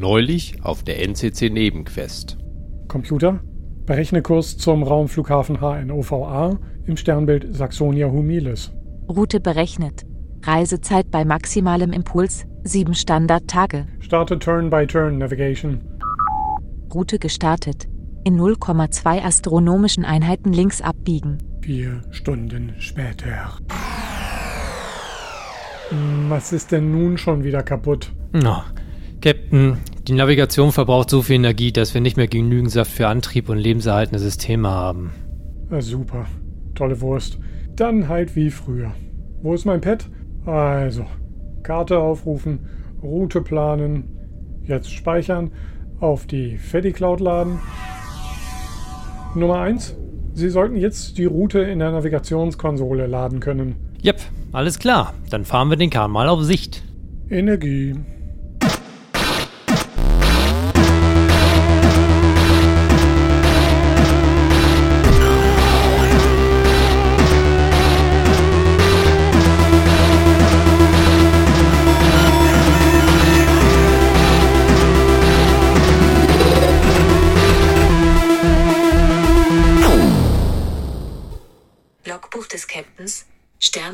Neulich auf der NCC Nebenquest. Computer, berechne Kurs zum Raumflughafen HNOVA im Sternbild Saxonia Humilis. Route berechnet. Reisezeit bei maximalem Impuls 7 Standardtage. Starte Turn-by-Turn Navigation. Route gestartet. In 0,2 astronomischen Einheiten links abbiegen. Vier Stunden später. Hm, Was ist denn nun schon wieder kaputt? Na, Captain, die Navigation verbraucht so viel Energie, dass wir nicht mehr genügend Saft für Antrieb und lebenserhaltende Systeme haben. Na, super. Tolle Wurst. Dann halt wie früher. Wo ist mein Pad? Also, Karte aufrufen, Route planen, jetzt speichern, auf die FediCloud laden. Nummer 1. Sie sollten jetzt die Route in der Navigationskonsole laden können. Jep, alles klar. Dann fahren wir den Kahn mal auf Sicht. Energie.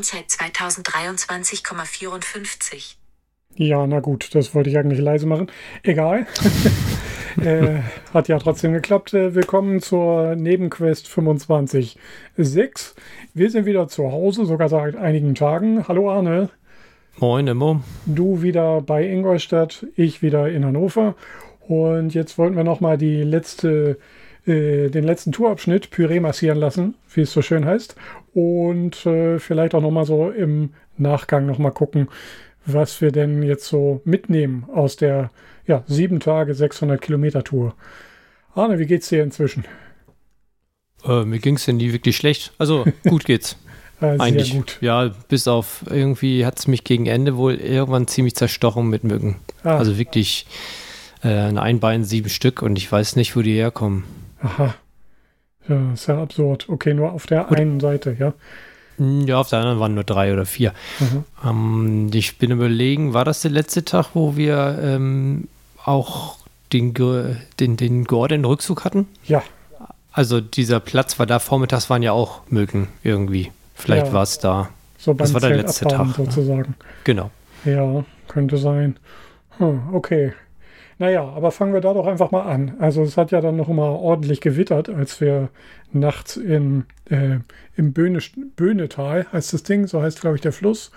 Sternzeit 2023,54. Ja, na gut, das wollte ich eigentlich leise machen. Egal. äh, hat ja trotzdem geklappt. Äh, willkommen zur Nebenquest 25.6. Wir sind wieder zu Hause, sogar seit einigen Tagen. Hallo Arne. Moin, Immo. Du wieder bei Ingolstadt, ich wieder in Hannover. Und jetzt wollten wir nochmal die letzte, äh, den letzten Tourabschnitt Püree massieren lassen, wie es so schön heißt. Und äh, vielleicht auch nochmal so im Nachgang nochmal gucken, was wir denn jetzt so mitnehmen aus der ja, sieben Tage 600 Kilometer Tour. Arne, wie geht's dir inzwischen? Äh, mir ging's ja nie wirklich schlecht. Also, gut geht's. Äh, Eigentlich. Gut. Ja, bis auf irgendwie hat's mich gegen Ende wohl irgendwann ziemlich zerstochen mit Mücken. Ah, Also wirklich äh, ein Einbein, sieben Stück und ich weiß nicht, wo die herkommen. Aha. Ja, ist ja absurd. Okay, nur auf der Und- einen Seite, ja. Hm, Ja, auf der anderen waren nur drei oder vier. Mhm. Ähm, ich bin überlegen, war das der letzte Tag, wo wir ähm, auch den, den, den Gordon Rückzug hatten? Ja, Also dieser Platz war da, vormittags waren ja auch Mücken irgendwie. Vielleicht Ja. war es da. so Das war der letzte Tag, ne? sozusagen. Genau. Ja, könnte sein. Hm, okay. Naja, aber fangen wir da doch einfach mal an. Also es hat ja dann noch mal ordentlich gewittert, als wir nachts in, äh, im Böhne, Böhnetal, heißt das Ding, so heißt glaube ich der Fluss,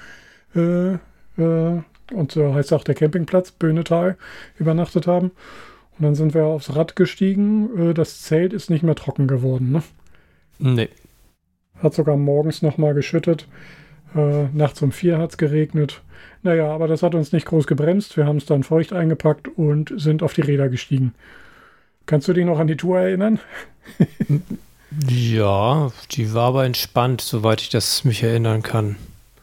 äh, äh, und so heißt auch der Campingplatz, Böhnetal, übernachtet haben. Und dann sind wir aufs Rad gestiegen. Äh, das Zelt ist nicht mehr trocken geworden. Ne? Nee. Hat sogar morgens noch mal geschüttet. Äh, nachts um vier hat es geregnet. Naja, aber das hat uns nicht groß gebremst. Wir haben es dann feucht eingepackt und sind auf die Räder gestiegen. Kannst du dich noch an die Tour erinnern? Ja, die war aber entspannt, soweit ich das mich erinnern kann.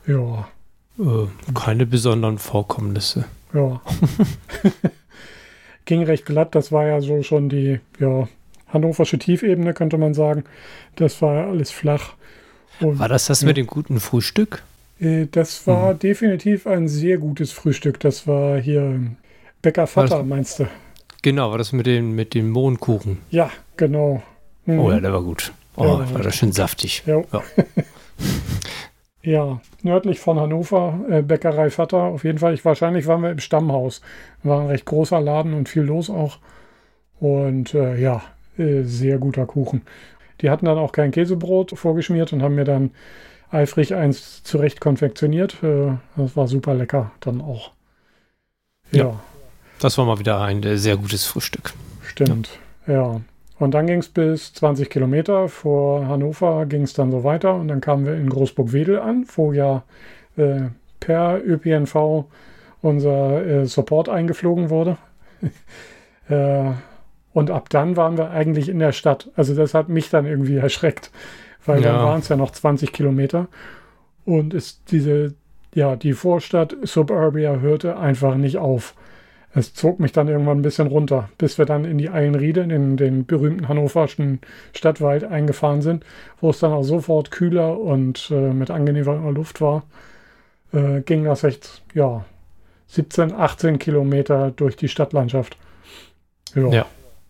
Ja, Äh, keine besonderen Vorkommnisse. ja. Ging recht glatt. Das war ja so schon die ja, hannoversche Tiefebene, könnte man sagen. Das war ja alles flach. Und, War das das Ja. mit dem guten Frühstück? äh, das war definitiv ein sehr gutes Frühstück. Das war hier Bäcker Vater, Was? meinst du? Genau, war das mit dem, mit dem Mohnkuchen? Ja, genau. Mhm. Oh ja, der war gut. Oh, Ja. war das schön saftig. Ja. Ja. Ja, nördlich von Hannover, äh, Bäckerei Vater, auf jeden Fall. Ich, wahrscheinlich waren wir im Stammhaus. War ein recht großer Laden und viel los auch. Und äh, ja, äh, sehr guter Kuchen. Die hatten dann auch kein Käsebrot vorgeschmiert und haben mir dann eifrig eins zurecht konfektioniert. Äh, das war super lecker dann auch. Ja, Ja. Das war mal wieder ein äh, sehr gutes Frühstück. stimmt. Ja. Und dann ging es bis 20 Kilometer. Vor Hannover ging es dann so weiter und dann kamen wir in Großburg-Wedel an, wo ja äh, per ÖPNV unser äh, Support eingeflogen wurde. äh, und ab dann waren wir eigentlich in der Stadt. Also das hat mich dann irgendwie erschreckt, weil dann Ja. waren es ja noch 20 Kilometer und ist diese, ja, die Vorstadt Suburbia hörte einfach nicht auf. Es zog mich dann irgendwann ein bisschen runter, bis wir dann in die Eilenriede, in den berühmten hannoverschen Stadtwald eingefahren sind, wo es dann auch sofort kühler und äh, mit angenehmer Luft war, äh, ging das echt, ja, 17, 18 Kilometer durch die Stadtlandschaft. Ja. Ja.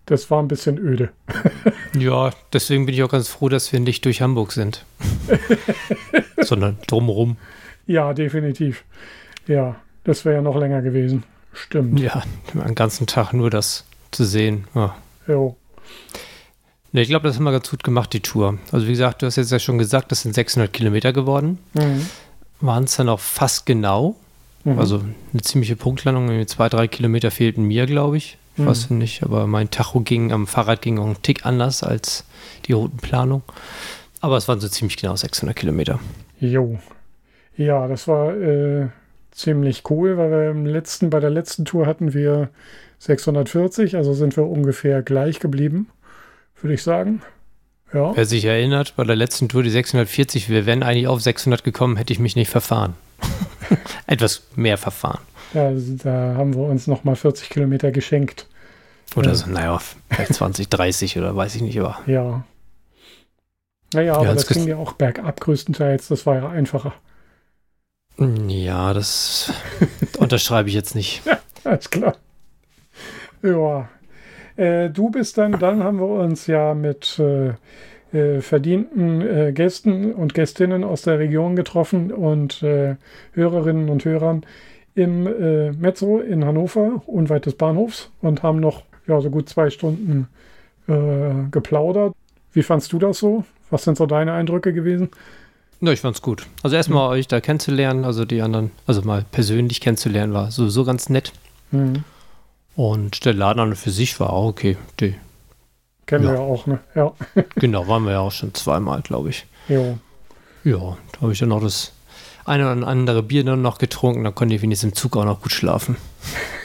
Das war ein bisschen öde. Ja, deswegen bin ich auch ganz froh, dass wir nicht durch Hamburg sind. Sondern drumherum. Ja, definitiv. Ja, das wäre ja noch länger gewesen. Stimmt. Ja, den ganzen Tag nur das zu sehen. Ja. Jo. Ne, ich glaube, das haben wir ganz gut gemacht, die Tour. Also wie gesagt, du hast jetzt ja schon gesagt, das sind 600 Kilometer geworden. Mhm. Waren es dann auch fast genau. Mhm. Also eine ziemliche Punktlandung. Zwei, drei Kilometer fehlten mir, glaube ich. Ich Mhm. weiß nicht, aber mein Tacho ging am Fahrrad ging auch einen Tick anders als die Routenplanung. Aber es waren so ziemlich genau 600 Kilometer. Jo. Ja, das war äh, ziemlich cool, weil wir im letzten, bei der letzten Tour hatten wir 640, also sind wir ungefähr gleich geblieben, würde ich sagen. Ja. Wer sich erinnert, bei der letzten Tour die 640, wir wären eigentlich auf 600 gekommen, hätte ich mich nicht verfahren. Etwas mehr verfahren. Ja, da haben wir uns nochmal 40 Kilometer geschenkt. Oder Ja. so, naja, vielleicht 20, 30 oder weiß ich nicht, aber Ja. Naja, aber ins das ging ja auch bergab größtenteils. Das war ja einfacher. ja, das unterschreibe ich jetzt nicht. Alles klar. Ja. Äh, du bist dann, dann haben wir uns ja mit äh, äh, verdienten äh, Gästen und Gästinnen aus der Region getroffen und äh, Hörerinnen und Hörern im äh, Mezzo in Hannover, unweit des Bahnhofs, und haben noch ja, so gut zwei Stunden äh, geplaudert. Wie fandst du das so? Was sind so deine Eindrücke gewesen? Ja, ich fand's gut. Also erstmal euch da kennenzulernen, also die anderen, also mal persönlich kennenzulernen, war sowieso ganz nett. Mhm. Und der Laden an und für sich war auch okay. Die, Kennen Ja. wir ja auch, ne? Ja. genau, waren wir ja auch schon zweimal, glaube ich. Jo. Ja, da habe ich dann noch das eine oder andere Bier dann noch getrunken, dann konnte ich wenigstens im Zug auch noch gut schlafen.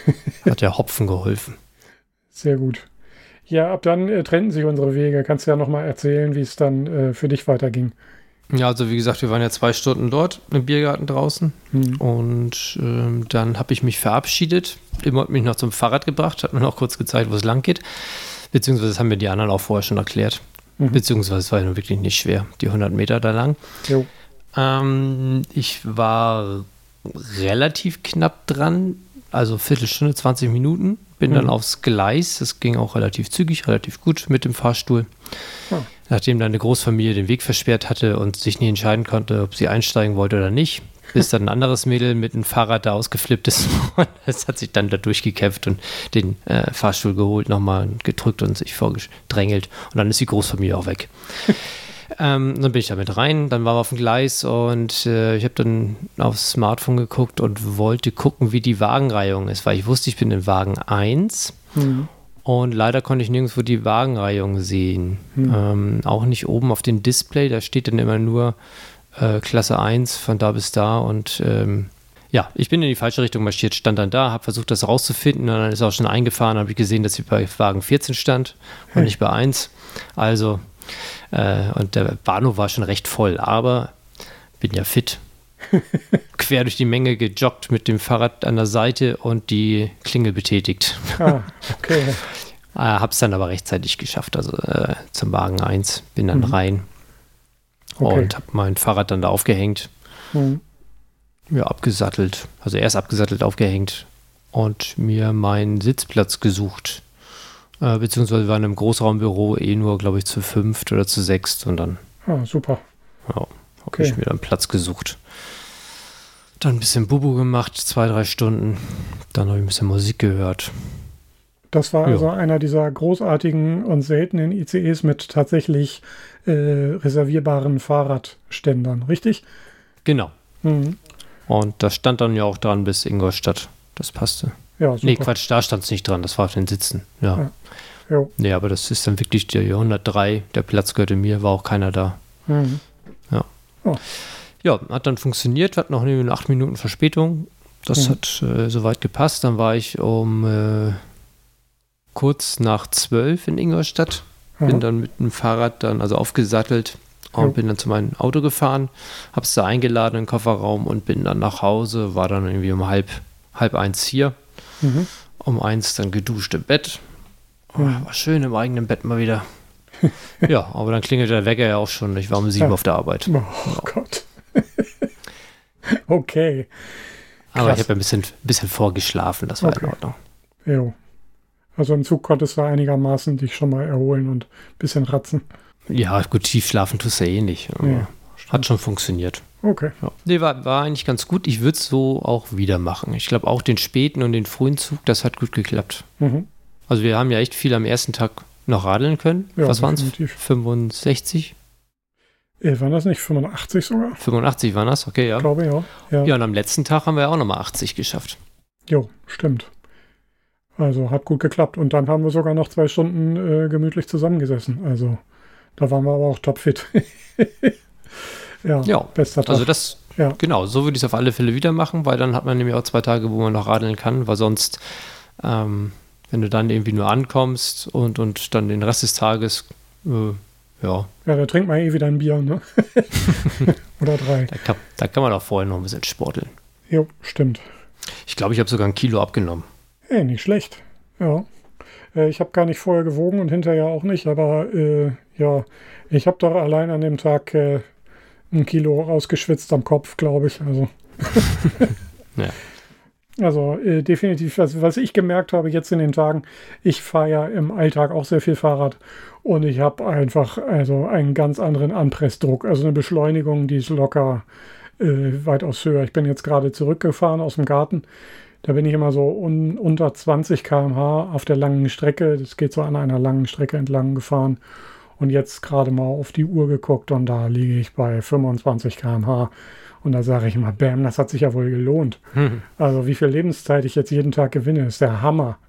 Hat der Hopfen geholfen. Sehr gut. Ja, ab dann äh, trennten sich unsere Wege. Kannst du ja nochmal erzählen, wie es dann äh, für dich weiterging. Ja, also wie gesagt, wir waren ja zwei Stunden dort im Biergarten draußen Hm. und ähm, dann habe ich mich verabschiedet. Immer hat mich noch zum Fahrrad gebracht, hat mir noch kurz gezeigt, wo es lang geht. Beziehungsweise das haben mir die anderen auch vorher schon erklärt. Mhm. Beziehungsweise es war ja nun wirklich nicht schwer, die 100 Meter da lang. Jo. Ähm, ich war relativ knapp dran, also Viertelstunde, 20 Minuten. Bin dann Mhm. aufs Gleis. Das ging auch relativ zügig, relativ gut mit dem Fahrstuhl. Ah. Nachdem dann eine Großfamilie den Weg versperrt hatte und sich nie entscheiden konnte, ob sie einsteigen wollte oder nicht, bis dann ein anderes Mädel mit einem Fahrrad da ausgeflippt ist. Und es hat sich dann da durchgekämpft und den äh, Fahrstuhl geholt, nochmal gedrückt und sich vorgedrängelt. Und dann ist die Großfamilie auch weg. Ähm, dann bin ich damit rein, dann waren wir auf dem Gleis und äh, ich habe dann aufs Smartphone geguckt und wollte gucken, wie die Wagenreihung ist, weil ich wusste, ich bin in Wagen 1 Hm. und leider konnte ich nirgendwo die Wagenreihung sehen. Hm. Ähm, auch nicht oben auf dem Display, da steht dann immer nur äh, Klasse 1 von da bis da und ähm, ja, ich bin in die falsche Richtung marschiert, stand dann da, habe versucht, das rauszufinden und dann ist auch schon eingefahren, habe ich gesehen, dass ich bei Wagen 14 stand und Hey. nicht bei 1. Also, äh, und der Bahnhof war schon recht voll, aber bin ja fit. Quer durch die Menge gejoggt mit dem Fahrrad an der Seite und die Klingel betätigt. Ah, okay. Äh, hab's dann aber rechtzeitig geschafft, also äh, zum Wagen 1, bin dann Mhm. rein Okay. und hab mein Fahrrad dann da aufgehängt, Hm. ja, abgesattelt, also erst abgesattelt, aufgehängt und mir meinen Sitzplatz gesucht. Äh, beziehungsweise wir waren im Großraumbüro eh nur, glaube ich, zu fünft oder zu sechst und dann Ah, super. ja, habe Okay. ich mir dann Platz gesucht. Dann ein bisschen Bubu gemacht, zwei, drei Stunden. Dann habe ich ein bisschen Musik gehört. Das war Ja. also einer dieser großartigen und seltenen ICEs mit tatsächlich äh, reservierbaren Fahrradständern, richtig? Genau. Hm. Und das stand dann ja auch dran bis Ingolstadt. Das passte. Ja, super. Nee, Quatsch, da stand es nicht dran. Das war auf den Sitzen. Ja. Ja. Jo. Nee, aber das ist dann wirklich der 103. Der Platz gehörte mir, war auch keiner da. Hm. Ja, hat dann funktioniert. Hatten noch eine acht Minuten Verspätung. Das Mhm. hat äh, soweit gepasst. Dann war ich um äh, kurz nach zwölf in Ingolstadt. Aha. Bin dann mit dem Fahrrad dann also aufgesattelt und Jo. bin dann zu meinem Auto gefahren, hab's da eingeladen in den Kofferraum und bin dann nach Hause, war dann irgendwie um halb, halb eins hier, Mhm. um eins dann geduscht im Bett. Oh, Mhm. War schön im eigenen Bett mal wieder. ja, aber dann klingelt der Wecker ja auch schon. Ich war um sieben Ja. auf der Arbeit. Oh Gott. okay. Aber Krass. ich habe ein bisschen, bisschen vorgeschlafen, das war Okay. in Ordnung. Jo. Also im Zug konntest du einigermaßen dich schon mal erholen und ein bisschen ratzen. Ja, gut, tief schlafen tust du ja eh nicht. Ja, hat schon funktioniert. Okay. Ja. Nee, war, war eigentlich ganz gut. Ich würde es so auch wieder machen. Ich glaube auch den späten und den frühen Zug, das hat gut geklappt. Mhm. Also wir haben ja echt viel am ersten Tag noch radeln können. Ja, Was waren es? definitiv. 65? Äh, waren das nicht 85 sogar? 85 waren das? Okay, ja. Ich glaube ja. Ja, Ja, und am letzten Tag haben wir auch nochmal 80 geschafft. Jo, stimmt. Also hat gut geklappt. Und dann haben wir sogar noch zwei Stunden äh, gemütlich zusammengesessen. Also da waren wir aber auch topfit. ja, Ja, bester Tag. Also das, Ja. genau, so würde ich es auf alle Fälle wieder machen, weil dann hat man nämlich auch zwei Tage, wo man noch radeln kann, weil sonst, ähm, wenn du dann irgendwie nur ankommst und, und dann den Rest des Tages, äh, ja, ja, da trinkt man eh wieder ein Bier, ne? Oder drei. da kann, da kann man auch vorher noch ein bisschen sporteln. Jo, stimmt. Ich glaube, ich habe sogar ein Kilo abgenommen. Hey, nicht schlecht. Ja. Äh, ich habe gar nicht vorher gewogen und hinterher auch nicht, aber äh, ja, ich habe doch allein an dem Tag äh, ein Kilo rausgeschwitzt am Kopf, glaube ich. Also. Ja. Also äh, definitiv, was, was ich gemerkt habe jetzt in den Tagen, ich fahre ja im Alltag auch sehr viel Fahrrad und ich habe einfach also einen ganz anderen Anpressdruck, also eine Beschleunigung, die ist locker äh, weitaus höher. Ich bin jetzt gerade zurückgefahren aus dem Garten. Da bin ich immer so un, unter 20 km/h auf der langen Strecke. Das geht so an einer langen Strecke entlang gefahren. Und jetzt gerade mal auf die Uhr geguckt und da liege ich bei 25 km/h. Und da sage ich immer, bam, das hat sich ja wohl gelohnt. Also wie viel Lebenszeit ich jetzt jeden Tag gewinne, ist der Hammer.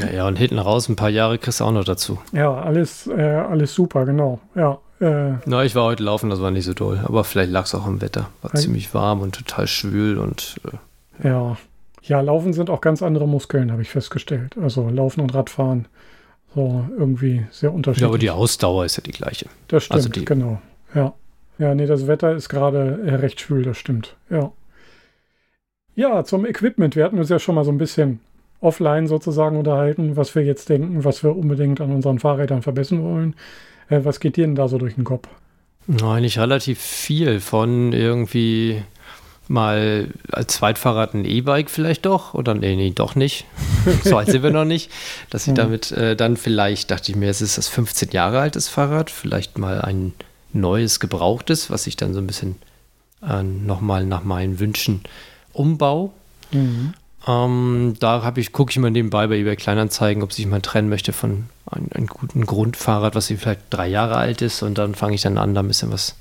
Ja, ja, und hinten raus ein paar Jahre kriegst du auch noch dazu. Ja, alles, äh, alles super, genau. Ja, äh, Na, ich war heute laufen, das war nicht so doll. Aber vielleicht lag es auch am Wetter. War Ei. ziemlich warm und total schwül und äh, ja. Ja, Laufen sind auch ganz andere Muskeln, habe ich festgestellt. Also Laufen und Radfahren, so irgendwie sehr ja, unterschiedlich. aber die Ausdauer ist ja die gleiche. Das stimmt, Also die- genau. Ja. Ja, nee, das Wetter ist gerade äh, recht schwül, das stimmt. Ja. Ja, zum Equipment. Wir hatten uns ja schon mal so ein bisschen offline sozusagen unterhalten, was wir jetzt denken, was wir unbedingt an unseren Fahrrädern verbessern wollen. Äh, was geht dir denn da so durch den Kopf? Eigentlich relativ viel von irgendwie mal als Zweitfahrrad ein E-Bike vielleicht doch oder nee, nee, doch nicht. so alt sind wir noch nicht. Dass ich Mhm. damit äh, dann vielleicht, dachte ich mir, es ist das 15 Jahre altes Fahrrad, vielleicht mal ein neues, gebrauchtes, was ich dann so ein bisschen äh, nochmal nach meinen Wünschen umbau. Mhm. Ähm, da habe ich, gucke ich mal nebenbei bei eBay Kleinanzeigen, ob sich mal trennen möchte von einem, einem guten Grundfahrrad, was vielleicht drei Jahre alt ist und dann fange ich dann an, da ein bisschen was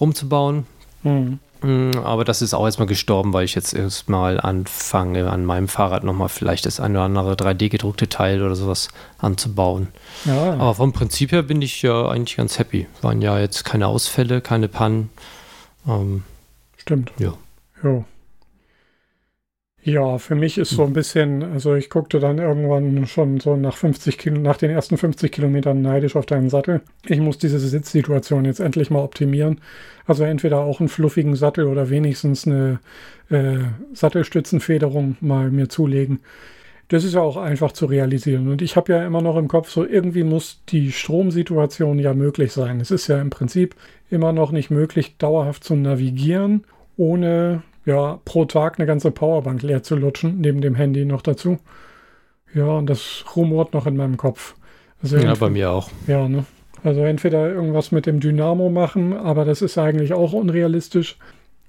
rumzubauen. Mhm. Mm, Aber das ist auch erstmal gestorben, weil ich jetzt erstmal anfange, an meinem Fahrrad nochmal vielleicht das eine oder andere 3D-gedruckte Teil oder sowas anzubauen. Ja, Aber vom Prinzip her bin ich ja eigentlich ganz happy. Waren ja jetzt keine Ausfälle, keine Pannen. Ähm, stimmt. ja. Jo. Ja, für mich ist so ein bisschen, also ich guckte dann irgendwann schon so nach 50 Kilo, nach den ersten 50 Kilometern neidisch auf deinen Sattel. Ich muss diese Sitzsituation jetzt endlich mal optimieren. Also entweder auch einen fluffigen Sattel oder wenigstens eine äh, Sattelstützenfederung mal mir zulegen. Das ist ja auch einfach zu realisieren. Und ich habe ja immer noch im Kopf, so irgendwie muss die Stromsituation ja möglich sein. Es ist ja im Prinzip immer noch nicht möglich, dauerhaft zu navigieren, ohne ja pro Tag eine ganze Powerbank leer zu lutschen, neben dem Handy noch dazu. Ja, und das rumort noch in meinem Kopf. Also ja, bei mir auch. ja, ne? Also entweder irgendwas mit dem Dynamo machen, aber das ist eigentlich auch unrealistisch.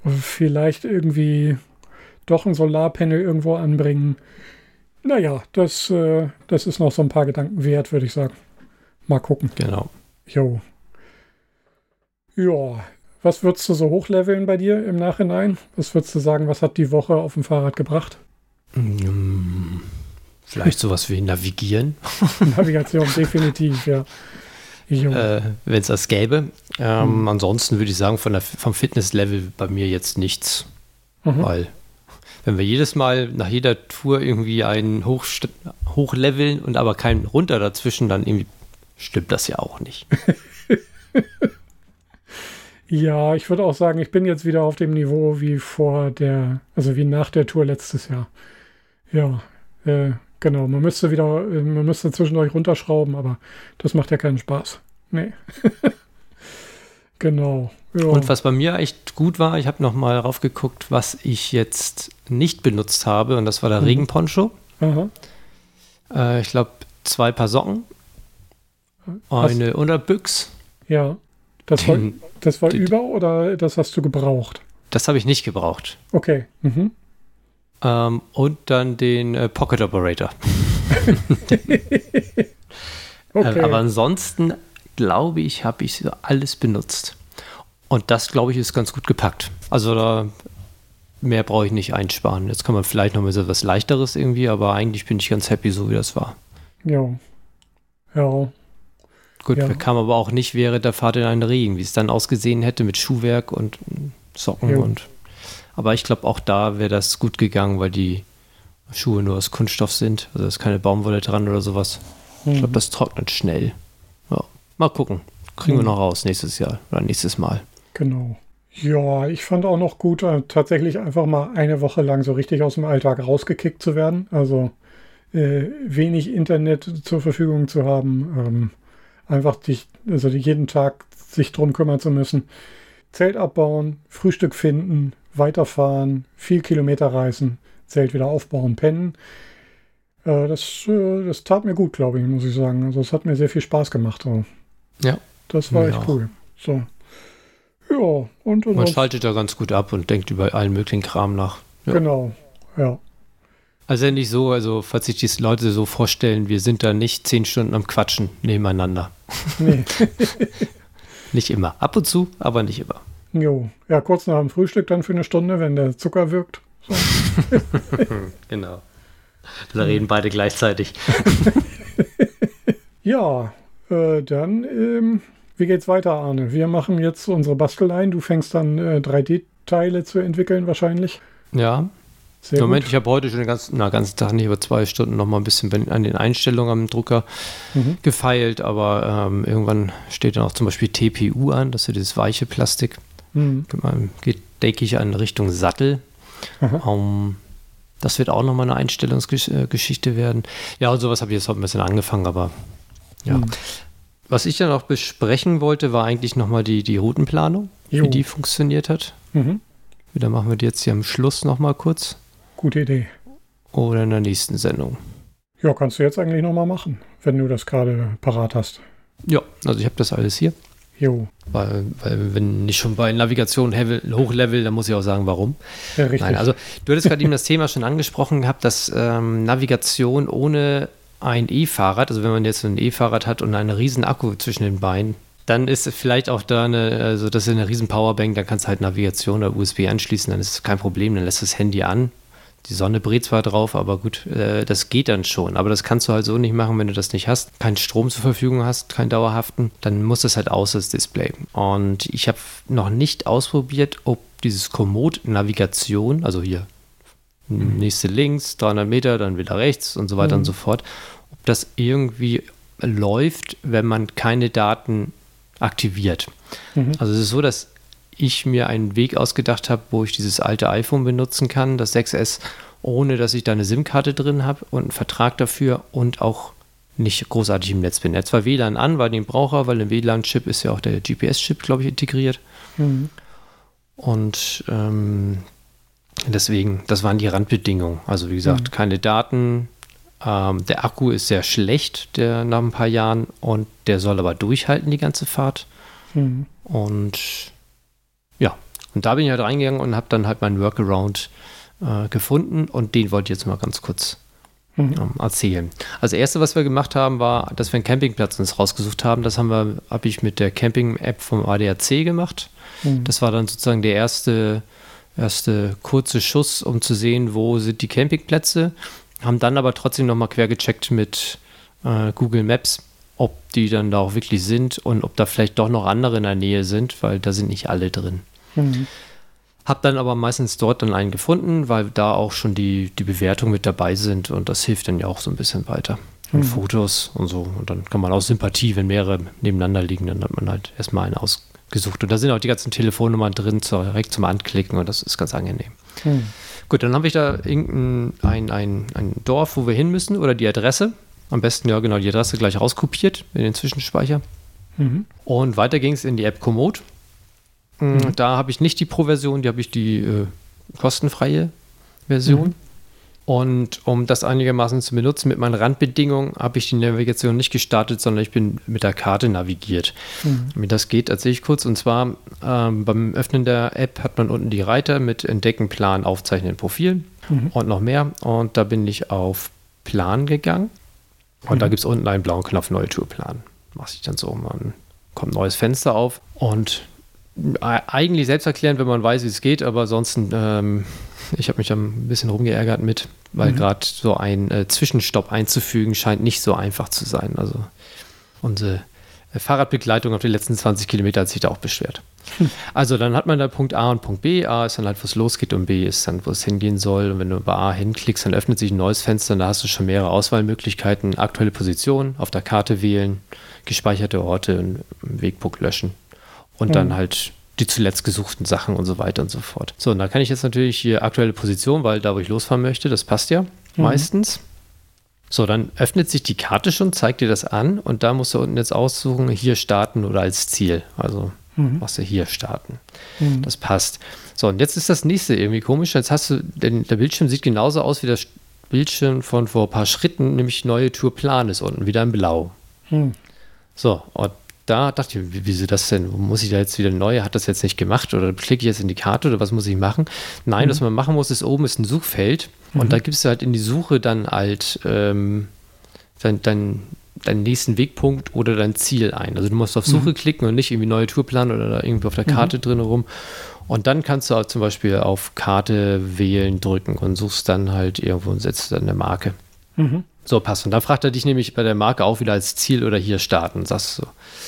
Vielleicht irgendwie doch ein Solarpanel irgendwo anbringen. Naja, das, äh, das ist noch so ein paar Gedanken wert, würde ich sagen. Mal gucken. Genau. Jo. Ja, was würdest du so hochleveln bei dir im Nachhinein? Was würdest du sagen, was hat die Woche auf dem Fahrrad gebracht? Mm, Vielleicht sowas wie Navigieren, Navigation definitiv, ja. Äh, wenn es das gäbe. Ähm, Mhm. Ansonsten würde ich sagen, von der, vom Fitnesslevel bei mir jetzt nichts. Mhm. Weil, wenn wir jedes Mal nach jeder Tour irgendwie einen Hochst hochleveln und aber keinen runter dazwischen, dann irgendwie stimmt das ja auch nicht. Ja, ich würde auch sagen, ich bin jetzt wieder auf dem Niveau wie vor der, also wie nach der Tour letztes Jahr. Ja, äh, genau. Man müsste wieder, man müsste zwischendurch runterschrauben, aber das macht ja keinen Spaß. Nee. Genau. Ja. Und was bei mir echt gut war, ich habe noch mal raufgeguckt, was ich jetzt nicht benutzt habe. Und das war der Mhm. Regenponcho. Aha. Äh, ich glaube, zwei Paar Socken, eine Unterbüchs. Ja. Das war, Den, das war den- über oder das hast du gebraucht? das habe ich nicht gebraucht. Okay. Mhm. Ähm, und dann den äh, Pocket Operator. Okay. Äh, aber ansonsten glaube ich, habe ich alles benutzt. Und das, glaube ich, ist ganz gut gepackt. Also da mehr brauche ich nicht einsparen. Jetzt kann man vielleicht noch mal so was leichteres irgendwie, aber eigentlich bin ich ganz happy, so wie das war. ja. Ja. Gut, Ja. wir kamen aber auch nicht während der Fahrt in einen Regen, wie es dann ausgesehen hätte mit Schuhwerk und Socken Jo. und. Aber ich glaube, auch da wäre das gut gegangen, weil die Schuhe nur aus Kunststoff sind. Also da ist keine Baumwolle dran oder sowas. Ich Mhm. glaube, das trocknet schnell. Ja, mal gucken. Kriegen wir Mhm. noch raus nächstes Jahr oder nächstes Mal. Genau. Ja, ich fand auch noch gut, äh, tatsächlich einfach mal eine Woche lang so richtig aus dem Alltag rausgekickt zu werden. Also äh, wenig Internet zur Verfügung zu haben. Ähm, einfach dich, also jeden Tag sich drum kümmern zu müssen. Zelt abbauen, Frühstück finden, weiterfahren, viel Kilometer reisen, Zelt wieder aufbauen, pennen. Äh, das, äh, das tat mir gut, glaube ich, muss ich sagen. Also es hat mir sehr viel Spaß gemacht. So. Ja. Das war echt auch. cool. So. Ja, und, und Man schaltet da ganz gut ab und denkt über allen möglichen Kram nach. Ja. Genau, ja. Also nicht so, also falls sich die Leute so vorstellen, wir sind da nicht zehn Stunden am Quatschen nebeneinander. Nee. Nicht immer. Ab und zu, aber nicht immer. jo. Ja, kurz nach dem Frühstück dann für eine Stunde, wenn der Zucker wirkt. So. Genau. Da reden beide gleichzeitig. Ja, äh, dann, ähm, wie geht's weiter, Arne? Wir machen jetzt unsere Basteleien. Du fängst dann äh, 3D-Teile zu entwickeln wahrscheinlich. Ja. Sehr Moment, gut. ich habe heute schon den ganzen, na, ganzen Tag nicht, aber zwei Stunden noch mal ein bisschen an den Einstellungen am Drucker Mhm. gefeilt, aber ähm, irgendwann steht dann auch zum Beispiel TPU an, das ist dieses weiche Plastik. Mhm. Geht, denke ich, in Richtung Sattel. Aha. Ähm, das wird auch nochmal eine Einstellungsgeschichte werden. Ja, und sowas habe ich jetzt auch ein bisschen angefangen, aber ja. Mhm. Was ich dann auch besprechen wollte, war eigentlich nochmal die, die Routenplanung, Jo. wie die funktioniert hat. Mhm. Wieder machen wir die jetzt hier am Schluss nochmal kurz Gute Idee. oder in der nächsten Sendung. Ja, kannst du jetzt eigentlich nochmal machen, wenn du das gerade parat hast. Ja, also ich habe das alles hier. Jo, Weil, weil wenn ich schon bei Navigation hochlevel, dann muss ich auch sagen, warum. ja, richtig. Nein, also du hattest gerade eben das Thema schon angesprochen gehabt, dass ähm, Navigation ohne ein E-Fahrrad, also wenn man jetzt ein E-Fahrrad hat und einen riesen Akku zwischen den Beinen, dann ist vielleicht auch da eine, also das ist eine riesen Powerbank, dann kannst du halt Navigation oder USB anschließen, dann ist es kein Problem, dann lässt das Handy an. Die Sonne brät zwar drauf, aber gut, äh, das geht dann schon. Aber das kannst du halt so nicht machen, wenn du das nicht hast, keinen Strom zur Verfügung hast, keinen dauerhaften, dann muss das halt aus das Display. Und ich habe noch nicht ausprobiert, ob dieses Komoot-Navigation, also hier nächste links, 300 Meter, dann wieder rechts und so weiter Mhm. und so fort, ob das irgendwie läuft, wenn man keine Daten aktiviert. Mhm. Also es ist so, dass ich mir einen Weg ausgedacht habe, wo ich dieses alte iPhone benutzen kann, das 6S, ohne dass ich da eine SIM-Karte drin habe und einen Vertrag dafür und auch nicht großartig im Netz bin. Er hat zwar WLAN an, weil den braucht er, weil im WLAN-Chip ist ja auch der GPS-Chip, glaube ich, integriert. Mhm. Und ähm, deswegen, das waren die Randbedingungen. Also wie gesagt, Mhm. keine Daten. Ähm, der Akku ist sehr schlecht, der nach ein paar Jahren, und der soll aber durchhalten die ganze Fahrt. Mhm. Und und da bin ich halt reingegangen und habe dann halt meinen Workaround äh, gefunden und den wollte ich jetzt mal ganz kurz Mhm. ähm, erzählen. Also das erste, was wir gemacht haben, war, dass wir einen Campingplatz uns rausgesucht haben. Das haben wir, habe ich mit der Camping-App vom ADAC gemacht. Mhm. Das war dann sozusagen der erste, erste kurze Schuss, um zu sehen, wo sind die Campingplätze. Haben dann aber trotzdem nochmal quer gecheckt mit äh, Google Maps, ob die dann da auch wirklich sind und ob da vielleicht doch noch andere in der Nähe sind, weil da sind nicht alle drin. Mhm. Hab dann aber meistens dort dann einen gefunden, weil da auch schon die, die Bewertungen mit dabei sind und das hilft dann ja auch so ein bisschen weiter. Und Mhm. Fotos und so. Und dann kann man aus Sympathie, wenn mehrere nebeneinander liegen, dann hat man halt erstmal einen ausgesucht. Und da sind auch die ganzen Telefonnummern drin, direkt zum Anklicken und das ist ganz angenehm. Mhm. Gut, dann habe ich da irgendein ein, ein, ein Dorf, wo wir hin müssen oder die Adresse. Am besten ja genau die Adresse gleich rauskopiert in den Zwischenspeicher. Mhm. Und weiter ging es in die App Komoot. Mhm. Da habe ich nicht die Pro-Version, die habe ich die äh, kostenfreie Version. Mhm. Und um das einigermaßen zu benutzen mit meinen Randbedingungen, habe ich die Navigation nicht gestartet, sondern ich bin mit der Karte navigiert. Mhm. Wie das geht, erzähle ich kurz. Und zwar ähm, beim Öffnen der App hat man unten die Reiter mit Entdecken, Plan, Aufzeichnen, Profil mhm. und noch mehr. Und da bin ich auf Plan gegangen. Und mhm. da gibt es unten einen blauen Knopf Neue Tourplan. Mache ich dann so, man kommt ein neues Fenster auf und eigentlich selbst erklären, wenn man weiß, wie es geht, aber ansonsten, ähm, ich habe mich da ein bisschen rumgeärgert mit, weil mhm. gerade so ein äh, Zwischenstopp einzufügen scheint nicht so einfach zu sein. Also unsere äh, Fahrradbegleitung auf die letzten 20 Kilometer hat sich da auch beschwert. Hm. Also dann hat man da Punkt A und Punkt B. A ist dann halt, wo es losgeht und B ist dann, wo es hingehen soll. Und wenn du bei A hinklickst, dann öffnet sich ein neues Fenster und da hast du schon mehrere Auswahlmöglichkeiten. Aktuelle Position, auf der Karte wählen, gespeicherte Orte, einen Wegpunkt löschen und mhm. dann halt die zuletzt gesuchten Sachen und so weiter und so fort. So, und da kann ich jetzt natürlich hier aktuelle Position, weil da, wo ich losfahren möchte, das passt ja mhm. meistens. So, dann öffnet sich die Karte schon, zeigt dir das an und da musst du unten jetzt aussuchen, hier starten oder als Ziel. Also mhm. machst du hier starten. Mhm. Das passt. So, und jetzt ist das nächste irgendwie komisch. Jetzt hast du, denn der Bildschirm sieht genauso aus wie das Bildschirm von vor ein paar Schritten, nämlich neue Tourplan ist unten, wieder in Blau. Mhm. So, und da dachte ich, wieso das denn? Muss ich da jetzt wieder neu? Hat das jetzt nicht gemacht? Oder klicke ich jetzt in die Karte oder was muss ich machen? Nein, mhm. was man machen muss, ist oben ist ein Suchfeld mhm. und da gibst du halt in die Suche dann halt ähm, dein, dein, deinen nächsten Wegpunkt oder dein Ziel ein. Also du musst auf Suche mhm. klicken und nicht irgendwie neue Tourplan oder da irgendwie auf der Karte mhm. drin rum. Und dann kannst du auch zum Beispiel auf Karte wählen drücken und suchst dann halt irgendwo und setzt dann eine Marke. Mhm. So, passt. Und dann fragt er dich nämlich bei der Marke auch wieder als Ziel oder hier starten, sagst du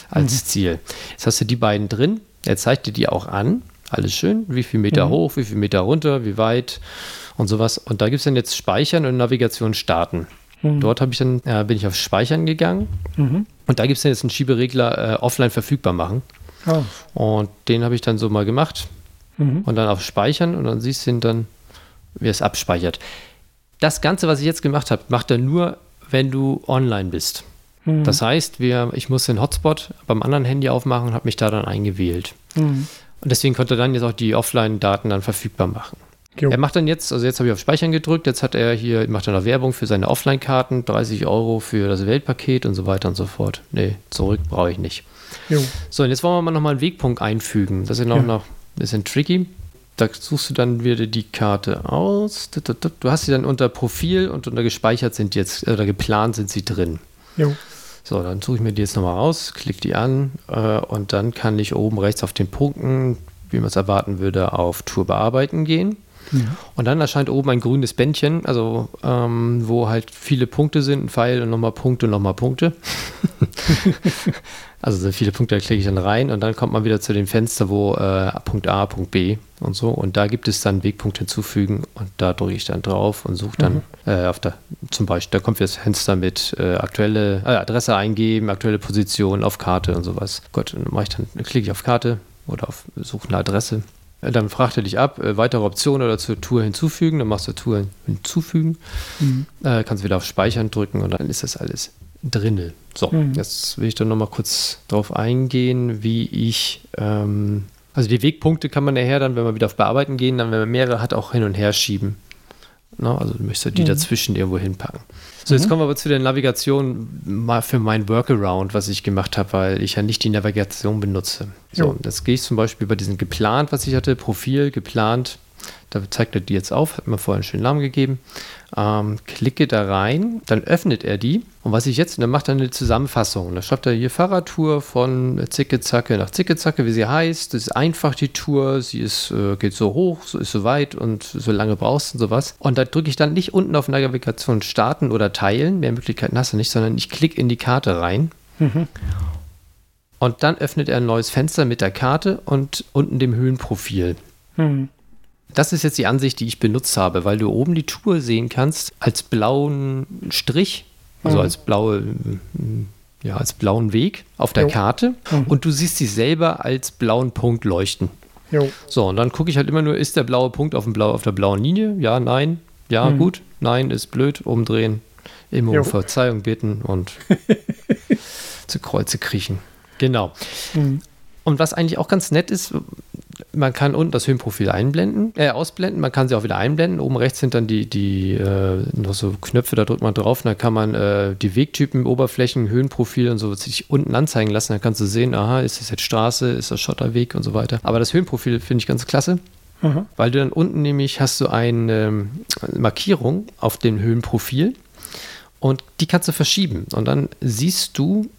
als mhm. Ziel. Jetzt hast du die beiden drin. Er zeigt dir die auch an. Alles schön. Wie viel Meter mhm. hoch, wie viel Meter runter, wie weit und sowas. Und da gibt es dann jetzt Speichern und Navigation starten. Mhm. Dort ich dann, äh, bin ich auf Speichern gegangen. Mhm. Und da gibt es dann jetzt einen Schieberegler äh, offline verfügbar machen. Oh. Und den habe ich dann so mal gemacht. Mhm. Und dann auf Speichern und dann siehst du dann, wie es abspeichert das Ganze, was ich jetzt gemacht habe, macht er nur, wenn du online bist. Mhm. Das heißt, wir, ich muss den Hotspot beim anderen Handy aufmachen und habe mich da dann eingewählt. Mhm. Und deswegen konnte er dann jetzt auch die Offline-Daten dann verfügbar machen. Jo. Er macht dann jetzt, also jetzt habe ich auf Speichern gedrückt, jetzt hat er hier, macht er noch Werbung für seine Offline-Karten, 30 Euro für das Weltpaket und so weiter und so fort. Nee, zurück brauche ich nicht. Jo. So, und jetzt wollen wir mal nochmal einen Wegpunkt einfügen. Das ist noch, ja. noch ein bisschen tricky da suchst du dann wieder die Karte aus. Du hast sie dann unter Profil und unter gespeichert sind jetzt, oder geplant sind sie drin. Jo. So, dann suche ich mir die jetzt nochmal aus, klicke die an äh, und dann kann ich oben rechts auf den Punkten, wie man es erwarten würde, auf Tour bearbeiten gehen. Ja. Und dann erscheint oben ein grünes Bändchen, also ähm, wo halt viele Punkte sind, ein Pfeil und nochmal Punkte, nochmal Punkte. Also so viele Punkte, da klicke ich dann rein und dann kommt man wieder zu dem Fenster, wo äh, Punkt A, Punkt B und so. Und da gibt es dann Wegpunkt hinzufügen und da drücke ich dann drauf und suche dann mhm. äh, auf der, zum Beispiel, da kommt das Fenster mit äh, aktuelle äh, Adresse eingeben, aktuelle Position auf Karte und sowas. Gott, dann mache ich dann, klicke ich auf Karte oder auf Suche eine Adresse. Äh, dann fragt er dich ab, äh, weitere Optionen oder zur Tour hinzufügen. Dann machst du Tour hinzufügen. Mhm. kannst wieder auf Speichern drücken und dann ist das alles drinne. So, mhm. jetzt will ich dann nochmal kurz darauf eingehen, wie ich, ähm, also die Wegpunkte kann man nachher dann, wenn wir wieder auf Bearbeiten gehen, dann, wenn man mehrere hat, auch hin und her schieben. No, also du möchtest die mhm. dazwischen irgendwo hinpacken. So, jetzt mhm. kommen wir aber zu der Navigation mal für mein Workaround, was ich gemacht habe, weil ich ja nicht die Navigation benutze. So, jo. jetzt gehe ich zum Beispiel bei diesem geplant, was ich hatte, Profil, geplant, da zeigt er die jetzt auf, hat mir vorher einen schönen Namen gegeben. Ähm, klicke da rein, dann öffnet er die. Und was ich jetzt, dann macht er eine Zusammenfassung. Da schreibt er hier Fahrradtour von Zickezacke nach Zickezacke, wie sie heißt. Das ist einfach die Tour, sie ist, äh, geht so hoch, so ist so weit und so lange brauchst du sowas. Und da drücke ich dann nicht unten auf Navigation starten oder teilen, mehr Möglichkeiten hast du nicht, sondern ich klicke in die Karte rein. Mhm. Und dann öffnet er ein neues Fenster mit der Karte und unten dem Höhenprofil. Mhm. Das ist jetzt die Ansicht, die ich benutzt habe, weil du oben die Tour sehen kannst als blauen Strich, also mhm. als blaue, ja, als blauen Weg auf der jo. Karte mhm. und du siehst sie selber als blauen Punkt leuchten. Jo. So, und dann gucke ich halt immer nur, ist der blaue Punkt auf, dem Blau, auf der blauen Linie? Ja, nein, ja, mhm. gut, nein, ist blöd, umdrehen, immer um Verzeihung bitten und zu Kreuze kriechen. Genau. Mhm. Und was eigentlich auch ganz nett ist, man kann unten das Höhenprofil einblenden, äh, ausblenden, man kann sie auch wieder einblenden. Oben rechts sind dann die, die äh, noch so Knöpfe, da drückt man drauf, und dann kann man äh, die Wegtypen, Oberflächen, Höhenprofil und so sich unten anzeigen lassen. Dann kannst du sehen, aha, ist das jetzt Straße, ist das Schotterweg und so weiter. Aber das Höhenprofil finde ich ganz klasse. Aha. Weil du dann unten nämlich hast du eine ähm, Markierung auf dem Höhenprofil und die kannst du verschieben. Und dann siehst du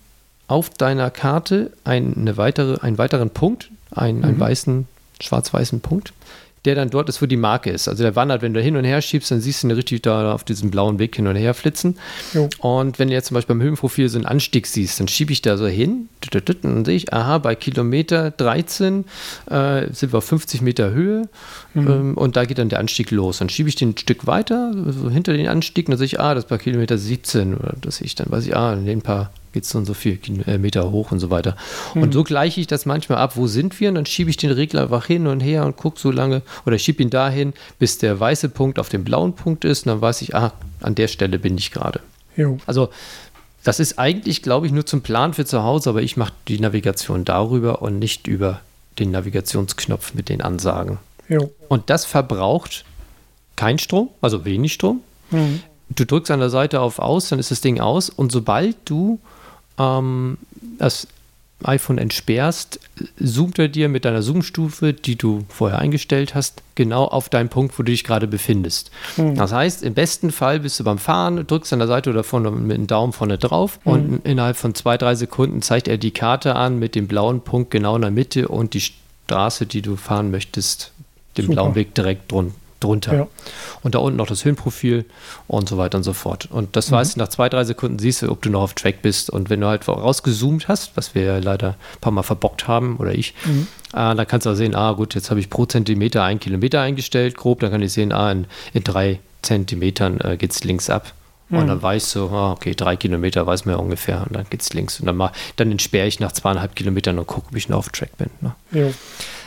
auf deiner Karte eine weitere, einen weiteren Punkt, einen, einen weißen, schwarz-weißen Punkt, der dann dort ist, wo die Marke ist. Also der wandert, wenn du hin und her schiebst, dann siehst du ihn richtig da auf diesem blauen Weg hin und her flitzen. Jo. Und wenn du jetzt zum Beispiel beim Höhenprofil so einen Anstieg siehst, dann schiebe ich da so hin und dann sehe ich, aha, bei Kilometer 13 äh, sind wir auf 50 Meter Höhe ähm, und da geht dann der Anstieg los. Dann schiebe ich den ein Stück weiter, so hinter den Anstieg, und dann sehe ich, ah, das ist bei Kilometer 17 oder das sehe ich dann, weiß ich, ah, in den paar geht es und so viel äh, Meter hoch und so weiter. Und so gleiche ich das manchmal ab, wo sind wir? Und dann schiebe ich den Regler einfach hin und her und gucke so lange oder schiebe ihn dahin, bis der weiße Punkt auf dem blauen Punkt ist. Und dann weiß ich, ah, an der Stelle bin ich gerade. Also das ist eigentlich, glaube ich, nur zum Plan für zu Hause, aber ich mache die Navigation darüber und nicht über den Navigationsknopf mit den Ansagen. Jo. Und das verbraucht kein Strom, also wenig Strom. Mhm. Du drückst an der Seite auf Aus, dann ist das Ding aus. Und sobald du ähm, das iPhone entsperrst, zoomt er dir mit deiner Zoomstufe, die du vorher eingestellt hast, genau auf deinen Punkt, wo du dich gerade befindest. Das heißt, im besten Fall bist du beim Fahren, drückst an der Seite oder vorne mit dem Daumen vorne drauf und innerhalb von zwei, drei Sekunden zeigt er die Karte an mit dem blauen Punkt genau in der Mitte und die Straße, die du fahren möchtest, den Super. blauen Weg direkt drun drunter. Ja. Und da unten noch das Höhenprofil und so weiter und so fort. Und das Mhm. weißt du, nach zwei, drei Sekunden siehst du, ob du noch auf Track bist. Und wenn du halt rausgezoomt hast, was wir ja leider ein paar Mal verbockt haben oder ich, Mhm. äh, dann kannst du auch sehen, ah gut, jetzt habe ich pro Zentimeter einen Kilometer eingestellt, grob, dann kann ich sehen, ah, in, in drei Zentimetern äh, geht es links ab. Mhm. Und dann weißt du, ah, okay, drei Kilometer weiß man ja ungefähr und dann geht's links. Und dann, mal, dann entsperre ich nach zweieinhalb Kilometern und gucke, ob ich noch auf Track bin. Ne? Jo.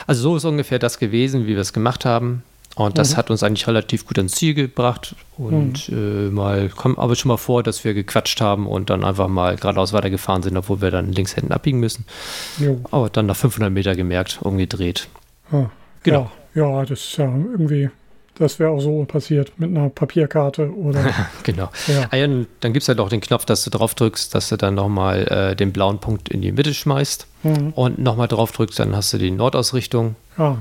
Also so ist ungefähr das gewesen, wie wir es gemacht haben. Und das hat uns eigentlich relativ gut ans Ziel gebracht. Und äh, mal kommt aber schon mal vor, dass wir gequatscht haben und dann einfach mal geradeaus weitergefahren sind, obwohl wir dann links hätten abbiegen müssen. Jo. Aber dann nach 500 Meter gemerkt, umgedreht. Ah, Genau. Ja, ja, das ist ja irgendwie, das wäre auch so passiert mit einer Papierkarte oder. Genau. Ja. Ah ja, dann gibt es halt auch den Knopf, dass du drauf drückst, dass du dann nochmal äh, den blauen Punkt in die Mitte schmeißt Mhm. und nochmal drauf drückst, dann hast du die Nordausrichtung Ah,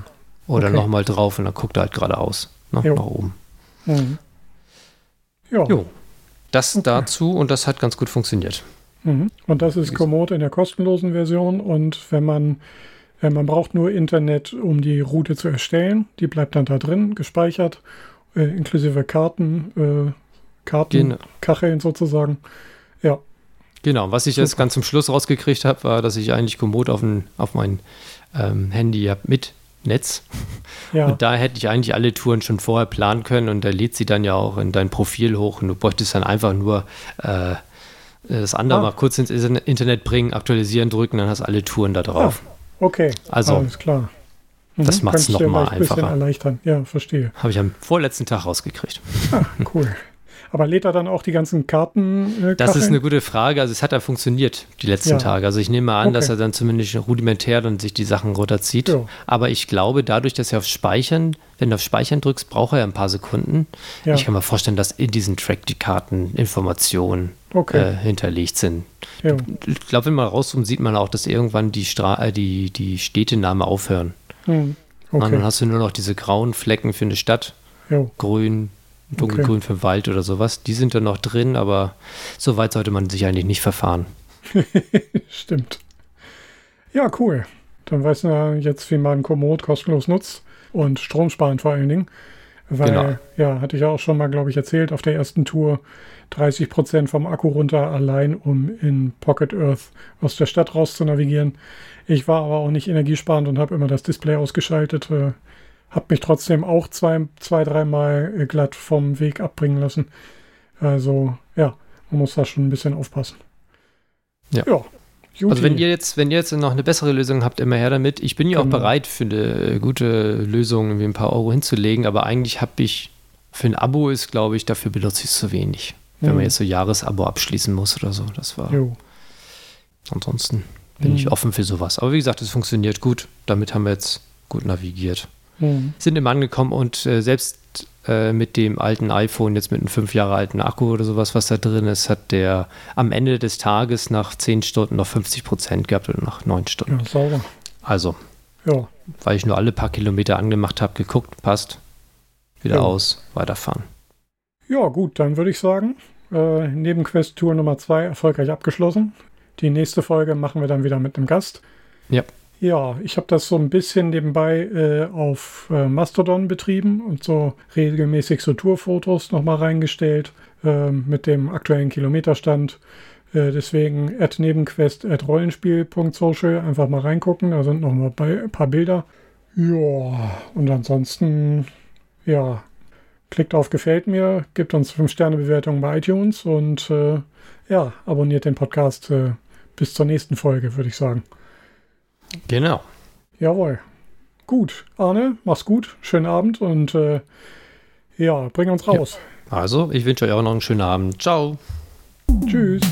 oder Okay. nochmal drauf und dann guckt er halt geradeaus, ne, Jo. nach oben. mhm. Ja. Jo. Das dazu und das hat ganz gut funktioniert. Mhm. Und das ist Komoot in der kostenlosen Version. Und wenn man, äh, man braucht nur Internet, um die Route zu erstellen. Die bleibt dann da drin, gespeichert, äh, inklusive Karten, äh, Genau. Kartenkacheln sozusagen. Ja, Genau, was ich jetzt ganz zum Schluss rausgekriegt habe, war, dass ich eigentlich Komoot auf, ein, auf mein ähm, Handy habe mit Netz. ja, Und da hätte ich eigentlich alle Touren schon vorher planen können und da lädt sie dann ja auch in dein Profil hoch und du bräuchtest dann einfach nur äh, das andere Ah. mal kurz ins Internet bringen, aktualisieren drücken, dann hast du alle Touren da drauf. okay. Also, alles klar. Mhm, das macht's kannst du noch mal gleich ein bisschen einfacher. erleichtern. Ja, verstehe. Habe ich am vorletzten Tag rausgekriegt. Cool. Aber lädt er dann auch die ganzen Karten? Äh, Das ist eine gute Frage. Also es hat ja funktioniert die letzten Ja. Tage. Also ich nehme mal an, Okay. dass er dann zumindest rudimentär dann sich die Sachen runterzieht. Ja. Aber ich glaube, dadurch, dass er auf Speichern, wenn du auf Speichern drückst, braucht er ja ein paar Sekunden. Ja. Ich kann mir vorstellen, dass in diesem Track die Karteninformationen Okay. äh, hinterlegt sind. Ja. Ich glaube, wenn man rauszoomt, sieht man auch, dass irgendwann die, Stra äh, die, die Städtenamen aufhören. Hm. Und dann Okay. hast du nur noch diese grauen Flecken für eine Stadt, Jo. grün, dunkelgrün für den Wald oder sowas. Die sind dann noch drin, aber so weit sollte man sich eigentlich nicht verfahren. Stimmt. Ja, cool. Dann weiß man jetzt, wie man Komoot kostenlos nutzt und Strom sparen vor allen Dingen. Weil, Genau. ja, hatte ich ja auch schon mal, glaube ich, erzählt, auf der ersten Tour 30 Prozent vom Akku runter, allein um in Pocket Earth aus der Stadt raus zu navigieren. Ich war aber auch nicht energiesparend und habe immer das Display ausgeschaltet. Äh, habe mich trotzdem auch zwei, zwei dreimal äh, glatt vom Weg abbringen lassen. Also, ja, man muss da schon ein bisschen aufpassen. Ja. Ja. Also wenn ihr jetzt, wenn ihr jetzt noch eine bessere Lösung habt, immer her damit. Ich bin ja auch Genau. bereit für eine gute Lösung, irgendwie ein paar Euro hinzulegen, aber eigentlich habe ich für ein Abo ist, glaube ich, dafür benutze ich es zu wenig. Wenn Mhm. man jetzt so Jahresabo abschließen muss oder so. Das war. Jo. Ansonsten bin ich Mhm. offen für sowas. Aber wie gesagt, es funktioniert gut. Damit haben wir jetzt gut navigiert. Mhm. Sind immer angekommen und äh, selbst äh, mit dem alten iPhone, jetzt mit einem fünf Jahre alten Akku oder sowas, was da drin ist, hat der am Ende des Tages nach zehn Stunden noch 50 Prozent gehabt oder nach neun Stunden. Ja, sauber. Also, Ja, weil ich nur alle paar Kilometer angemacht habe, geguckt, passt, wieder Ja. aus, weiterfahren. ja gut, dann würde ich sagen, äh, Nebenquest Tour Nummer 2 erfolgreich abgeschlossen. Die nächste Folge machen wir dann wieder mit einem Gast. Ja. Ja, ich habe das so ein bisschen nebenbei äh, auf äh, Mastodon betrieben und so regelmäßig so Tourfotos nochmal reingestellt äh, mit dem aktuellen Kilometerstand. Äh, deswegen at nebenquest at rollenspiel.social einfach mal reingucken, da sind noch mal bei, ein paar Bilder. Ja, und ansonsten, ja, klickt auf Gefällt mir, gibt uns 5-Sterne-Bewertungen bei iTunes und äh, ja, abonniert den Podcast äh, bis zur nächsten Folge, würde ich sagen. Genau. Jawohl. Gut, Arne, mach's gut, schönen Abend und äh, ja, bring uns raus. Also, ich wünsche euch auch noch einen schönen Abend. Ciao. Tschüss.